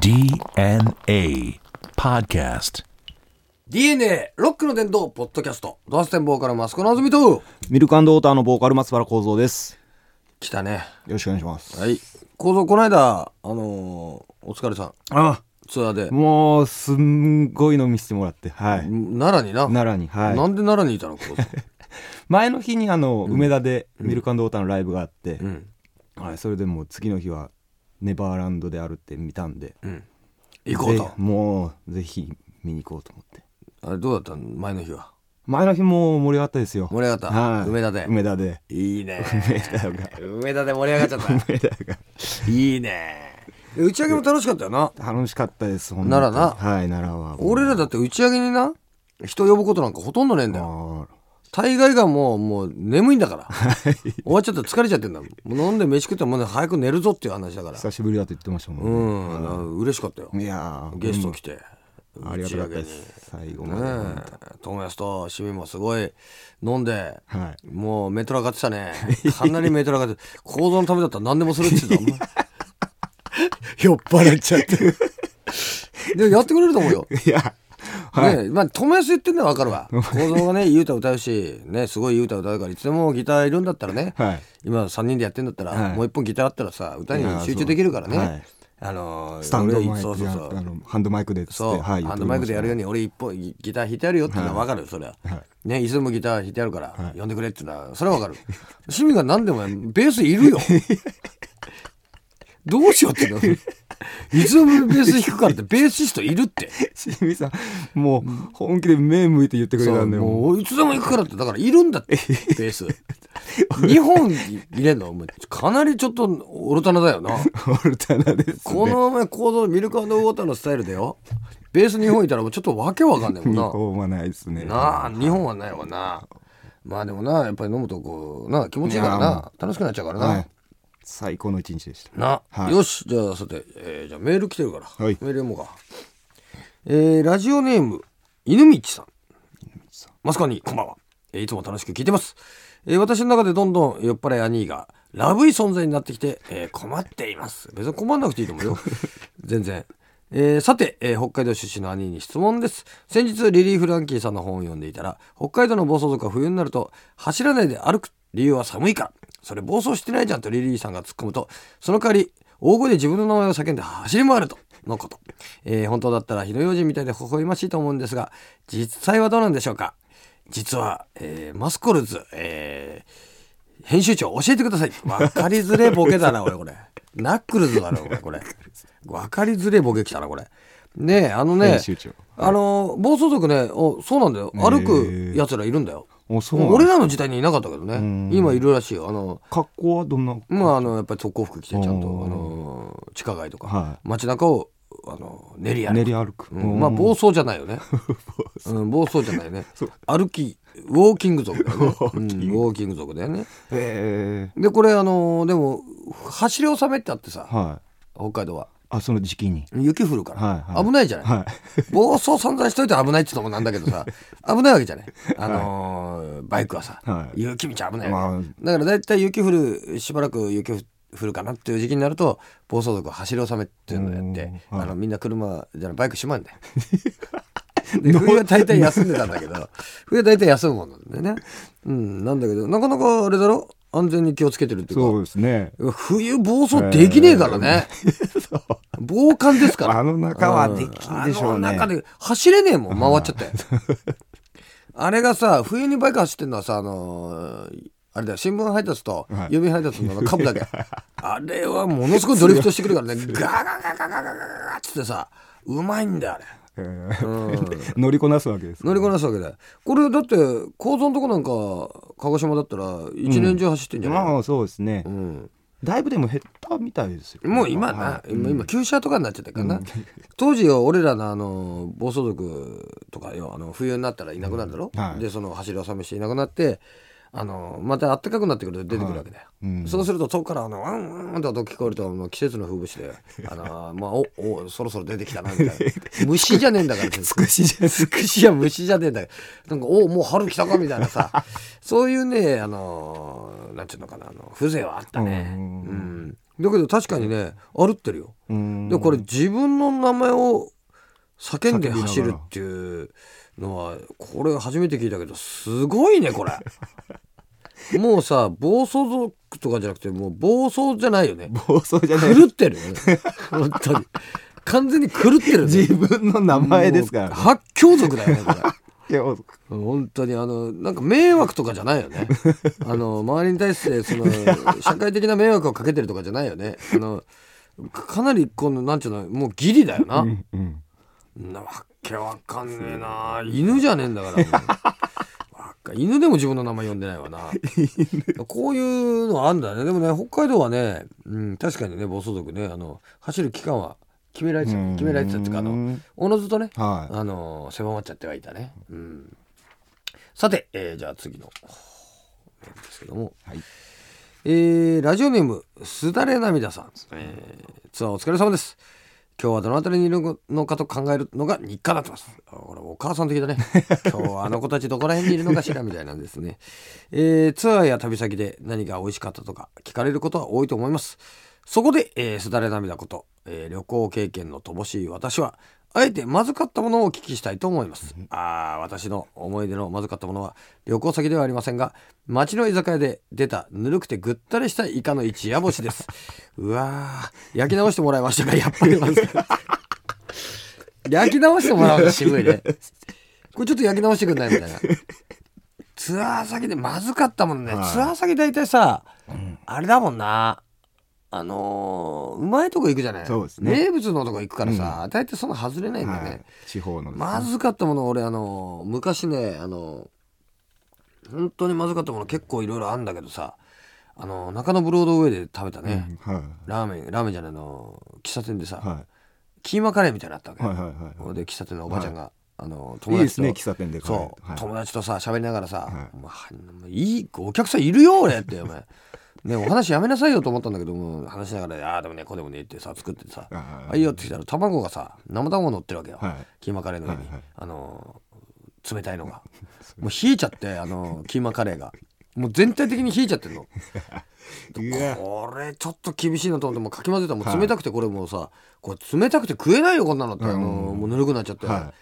DNA Podcast. DNA ロックの伝道ポッドキャストドアステンボーカルマスコのあずみとミルクウォーターのボーカル松原幸三です。来たねよろしくお願いします。はい構造この間あのーお疲れさんあ、ツアーでもうすんごいの見せてもらって、はい。奈良にな奈良に、はい。なんで奈良にいたの構造 前の日にあの、梅田でミルクウォーターのライブがあって、うんはい、それでもう次の日はネバーランドであるって見たんで、うん。行こうと。ぜもうぜひ見に行こうと思って。あれどうだったの前の日は？前の日も盛り上がったですよ。盛り上がった、はい。梅田で？梅田で。いいね。梅田が。梅田で盛り上がっちゃった。梅田が。いいね。で打ち上げも楽しかったよな。楽しかったです、本奈良な。はい、奈良は。俺らだって打ち上げにな人呼ぶことなんかほとんどねえんだよ。も大概がもうもう眠いんだから。終わっちゃったら疲れちゃってんだもう飲んで飯食ったらもうね早く寝るぞっていう話だから。久しぶりだと言ってましたもうん。ね。ん嬉しかったよ。いやーゲスト来て。ありがたかったで打ち上げに。す。最後まで。ねえ。友安と清水もすごい飲んではい。もうメトラがってたね。かなりメトラがって 構造のためだったら何でもするって言ってた酔っ払っちゃって。でもやってくれると思うよ。いや、はい。ねまあ友安言ってんのは分かるわ。構造がねいい歌歌うしねすごいいい歌歌うからいつでもギターいるんだったらね、はい。今3人でやってんだったら、はい。もう一本ギターあったらさ歌に集中できるからね、あのースタンドマイクそうそうそう。あのハンドマイクでそう、はい。ハンドマイクでやるように。に俺一本ギギター弾いてやるよっていうのは分かるよそれは、はねいつでもギター弾いてやるから、はい。呼んでくれっていうのはそれは分かる。趣味が何でもベースいるよ どうしようっていうの？いつでもベース弾くからってベーシストいるって。清水さん、もう本気で目向いて言ってくれたんで、もう。もういつでも行くからってだからいるんだって ベース。2本入れんの？かなりちょっとオルタナだよな。オルタナです、ね。このお前行動ミルクウォーターのスタイルでよ。ベース2本いたらもうちょっとわけわかんないもん日な本はないですね。なあ2本はないわな。まあでもなやっぱり飲むとこうな気持ちいいからな。楽しくなっちゃうからな、はい。最高の一日でした。な、はい。よし。じゃあさて、えーじゃあメール来てるから、はい。メール読もうか。えーラジオネーム犬道さん。マスカにこんばんは、えーいつも楽しく聞いてます、えー私の中でどんどん酔っ払い兄がラブい存在になってきて、えー困っています。別に困んなくていいと思うよ。全然。えーさて、えー北海道出身の兄に質問です。先日リリー・フランキーさんの本を読んでいたら北海道の暴走族は冬になると走らないで歩く理由は寒いから。それ暴走してないじゃんとリリーさんが突っ込むと。その代わり大声で自分の名前を叫んで走り回ると。のこと、えー本当だったら火の用心みたいで微笑ましいと思うんですが実際はどうなんでしょうか。実は、えーマスコルズ、えー編集長教えてください。わかりづれえボケだな俺これ。ナックルズだろこれ。わかりづれえボケきたなこれ。ねえあのね編集長。あの暴走族ねおそうなんだよ。歩くやつらいるんだよ。お、そうなんだ俺らの時代にいなかったけどね。ん。今いるらしいよ。あの格好はどんな？まああのやっぱり特攻服着てちゃんとあの地下街とか、は街中をあの練り歩く。練り歩く。うん。まあ暴走じゃないよね、うん、暴走じゃないね。歩きウォーキング族だよね。うんウォーキング族だよね。えでこれあのでも走り納めってあってさー、はい。北海道はあ、その時期に。雪降るから、はいはい。危ないじゃない、はい。暴走散々しといて危ないって言うのもなんだけどさ 危ないわけじゃない。あのーバイクはさ、はい。雪道危ないまあ。だから大体雪降るしばらく雪降るかなっていう時期になると暴走族は走り納めっていうのをやって、あのみんな車じゃないバイク閉まんだよ。で冬は大体休んでたんだけど冬は大体休むもんなんだよね。うんなんだけどなかなかあれだろ？安全に気をつけてるっていうかそうですね。冬暴走できねえからね、防寒ですから。あの中はできんでしょうね。あの中で走れねえもん。回っちゃって。あれがさ冬にバイク走ってんのはさあのーあれだよ。新聞配達とはい。郵便配達の株だけ、あれはものすごいドリフトしてくるからね。ガガガガガガガガガっつってさうまいんだよあれえー 乗りこなすわけです。乗りこなすわけだ。よこれだって構造のとこなんか鹿児島だったら一年中走ってんじゃない、まあそうですね。うん。だいぶでも減ったみたいですよ。もう今な、はい今今旧車とかになっちゃったからな、当時よ俺らのあの暴走族とかよあの冬になったらいなくなるだろ、うん。はい。でその走り納めしていなくなってあのまた暖かくなってくると出てくるわけだよ、うん。そうするとそこからあのワンワンって音聞こえるともう季節の風物詩であのまあおおそろそろ出てきたなみたいな。虫じゃねえんだから つくしじゃつくしや虫じゃねえんだから。なんかおもう春来たかみたいなさ。そういうねあのなんていうのかなあの風情はあったね。うんうんだけど確かにね歩ってるよ。うん。でこれ自分の名前を叫んで走るっていうのはこれ初めて聞いたけどすごいねこれ。もうさ暴走族とかじゃなくてもう暴走じゃないよね。暴走じゃない。狂ってるよね。本当に。完全に狂ってるね。自分の名前ですからもう発狂族だよねこれ。いや本当にあのなんか迷惑とかじゃないよね。あの周りに対してその社会的な迷惑をかけてるとかじゃないよね。あのかかなりこのなんちゅうのもうギリだよな、うんうんなわけわかんねえな。犬じゃねえんだから 犬でも自分の名前呼んでないわな。こういうのあんだね。でもね北海道はね、うん、確かにね暴走族ねあの走る期間は決められてたうん決められてたっていうかあのおのずとねはい。あの狭まっちゃってはいたね。うん、さて、えーじゃあ次のメールですけども、はい。えーラジオネームすだれ涙さん、えーツアーお疲れ様です。今日はどの辺りにいるのかと考えるのが日課になってます。あこれお母さん的だね。今日はあの子たちどこら辺にいるのかしらみたいなんですね。えーツアーや旅先で何が美味しかったとか聞かれることは多いと思います。そこで、えーすだれ涙こと、えー旅行経験の乏しい私は、あえてまずかったものをお聞きしたいと思います。ああ、私の思い出のまずかったものは旅行先ではありませんが、街の居酒屋で出たぬるくてぐったりしたイカの一夜干しです。うわー、焼き直してもらいましたが、やっぱりまず。焼き直してもらうの渋いね。これちょっと焼き直してくんないみたいな。ツアー先でまずかったもんね。はいツアー先大体さ、あれだもんな。あのーうまいとこ行くじゃない。そうですね。名物のとこ行くからさ、大体そんな外れないんだよね。はい。地方のね。まずかったもの俺あの昔ねあの本当にまずかったもの結構いろいろあるんだけどさあの中野ブロードウェイで食べたね、はい。ラーメンラーメンじゃないの喫茶店でさ、はキーマカレーみたいなのあったわけ、はいはいはいで喫茶店のおばちゃんが、あのいいですとね喫茶店でそう、はい。友達とさ喋りながらさはい「もうはいいいお客さんいるよ俺」ってお前。ね、お話やめなさいよと思ったんだけども話しながら「ああでもねこうでもね」ってさ作っててさ「ああいいよ」って来たら卵がさ生卵乗ってるわけよ、はい。キーマカレーの上に、はいはいあのー冷たいのが。もう冷えちゃってあのーキーマカレーが。もう全体的に冷えちゃってんの。これちょっと厳しいなと思ってもうかき混ぜたらもう冷たくてこれもうさこれ冷たくて食えないよこんなのって、あのーもうぬるくなっちゃって、は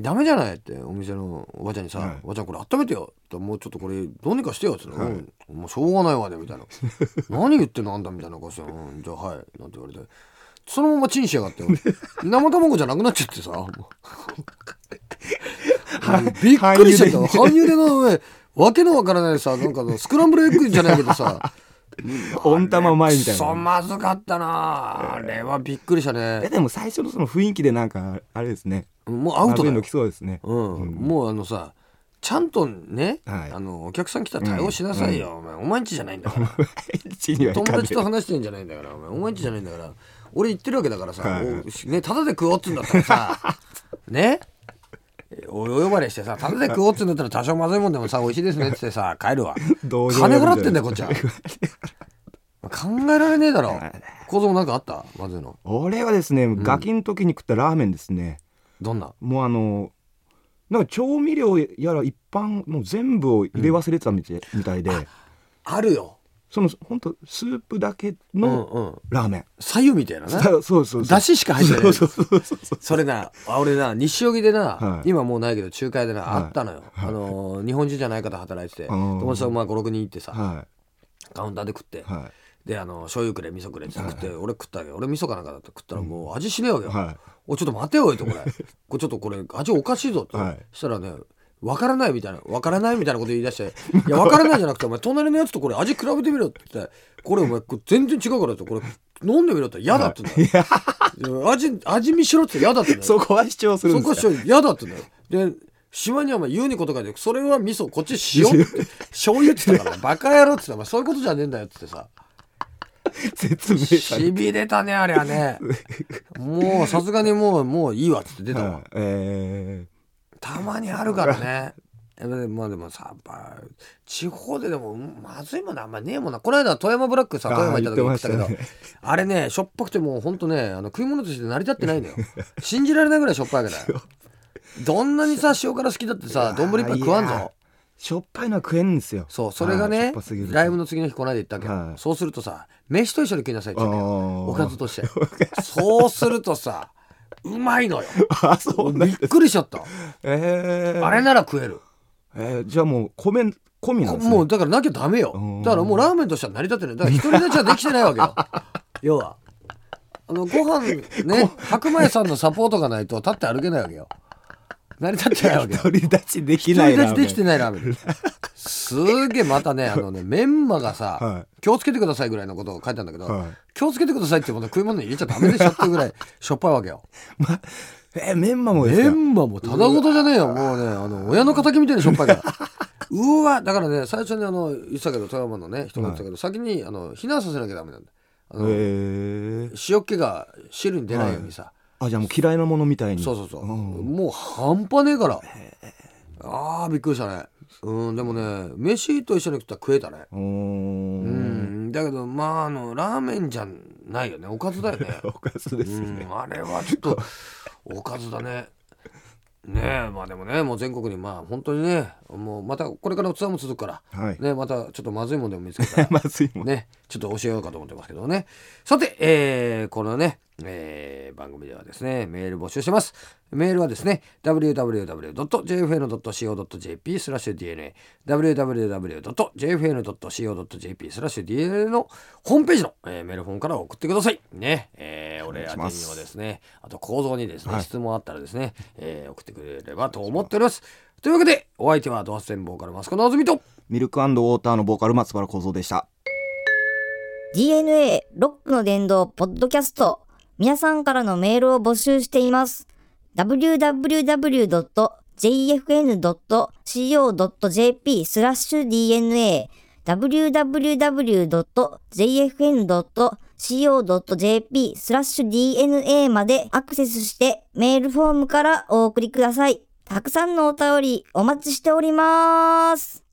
ダメじゃない？ってお店のおばちゃんにさ「はいおばちゃんこれ温めてよ」ってもうちょっとこれどうにかしてよ」って言ったらうんもうしょうがないわね」みたいな「何言ってんの？あんた」みたいな顔して「うん。じゃあはい」なんて言われて。そのままチンしやがって生卵じゃなくなっちゃってさ。びっくりしちゃった半茹での上。わけのわからないさなんかスクランブルエッグじゃないけどさ。温玉うまいみたいそなまずかったな。あれはびっくりしたね。えでも最初のその雰囲気でなんかあれですねもうアウトだよ。そうですね。うん、もうあのさちゃんとね、はい。あのお客さん来たら対応しなさいよ、お前。お前んちじゃないんだから。一には友達と話してんじゃないんだからお前。お前んちじゃないんだから。俺言ってるわけだからさ、はい。おねただで食おうっつうんだったらさ ね。おお呼ばれしてさただで食おうっつうんだったら多少まずいもんでもさ美味しいですねっつってさ帰るわ。同情金払ってんだよこっちは。考えられねえだろ。構造なんかあった？まずいの。俺はですねガキの時に食ったラーメンですねどんな？もうあのなんか調味料やら一般もう全部を入れ忘れてたみたい,、みたいで。あるよ。その本当スープだけうんのうん。ラーメン、左右みたいなな。そうそうそう。だししか入ってない。それなあ俺な西荻でな、はい。今もうないけど仲介でな、はい。あったのよ、あのー日本人じゃない方働いてて友達とまあ56人行ってさ、はカウンターで食って、であの醤油くれ味噌くれって食って、俺食ったわけ俺味噌かなんかだって食ったらもう味しねえわけよ、はいちょっと待てよとこれ。これちょっとこれ味おかしいぞって、はい。そしたらねわからないみたいな。わからないみたいなこと言い出して「いやわからないじゃなくてお前隣のやつとこれ味比べてみろ」って。言って「これお前これ全然違うから」ってこれ飲んでみろって。嫌だって言うんだよ。い。や。味味見しろって。嫌だって言うんだよ。そこは主張するんそこですかは嫌だって言うんだよ。で島にはお前言うにこと書いてそれは味噌こっち塩って。醤油って言ったからバカ野郎って言ったらお前そういうことじゃねえんだよって言ってさ説明されしびれたねあれはね。もうさすがにもうもういいわっつって出たわ、はい。えたまにあるからね。えまあでもさ地方ででもうんまずいものあんまねえもんな。この間富山ブラックさ富山行った時言ってたけど言ってまあれねしょっぱくてもうほんとねあの食い物として成り立ってないんだよ。信じられないぐらいしょっぱいわけだよ。どんなにさ塩辛好きだってさいやー丼一杯食わんぞしょっぱいのは食えんですよ。そうそれがねライブの次の日この間言ったわけよ、はい。そうするとさ飯と一緒に食いなさいって おかずとして。そうするとさうまいのよ。あそうなんびっくりしちゃった、えー、あれなら食える。えー、じゃあもう米込みなんですね。もうだからなきゃダメよ。うん。だからもうラーメンとしては成り立ってない。だから一人立ちはできてないわけよ。要は。あのご飯ね白米さんのサポートがないと立って歩けないわけよ成り立ってないわけよ。独り立ちでき一ないな人立ちできてないラーメン。すげえまたねあのねメンマがさ、はい。気をつけてくださいぐらいのことを書いてあるんだけど、はい。気をつけてくださいってもの食い物に入れちゃダメでしょっていうぐらいしょっぱいわけよ。えー、メンマもメンマもただごとじゃねえよもうねあの親の敵みたいにしょっぱいから。うわだからね最初にあの言ってたけど富山のね人が言ってたけど、先にあの避難させなきゃダメなんだあの、えー、塩っ気が汁に出ないようにさ、あじゃあもう嫌いなものみたいに。そうそうそう、ん。もう半端ねえから。あーびっくりしたね。うんでもね飯と一緒に食ったら食えたね。うーん。うん。だけどまああのラーメンじゃないよね。おかずだよね。おかずですうね、ん。あれはちょっとおかずだね。ねえまあでもねもう全国にまあ本当にねもうまたこれからツアーも続くから、はい。ねまたちょっとまずいもんでも見つけたら まずいもん、ね、ちょっと教えようかと思ってますけどね。さて、えーこのね、えー番組ではですね、メール募集してます。メールはですね、www.jfn.co.jp スラッシュ DNA、www.jfn.co.jp スラッシュ DNA のホームページの、えーメールフォームから送ってください。ね、えー俺宛てにはですね、あと構造にですね、はい質問あったらですね、えー送ってくれればと思っております。というわけで、お相手はドアステンボーカルマスコのあずみと、ミルクウォーターのボーカル松原幸三でした DNA ロックの殿堂ポッドキャスト皆さんからのメールを募集しています。www.jfn.co.jp スラッシュ DNA www.jfn.co.jp スラッシュ DNA までアクセスしてメールフォームからお送りください。たくさんのお便りお待ちしております。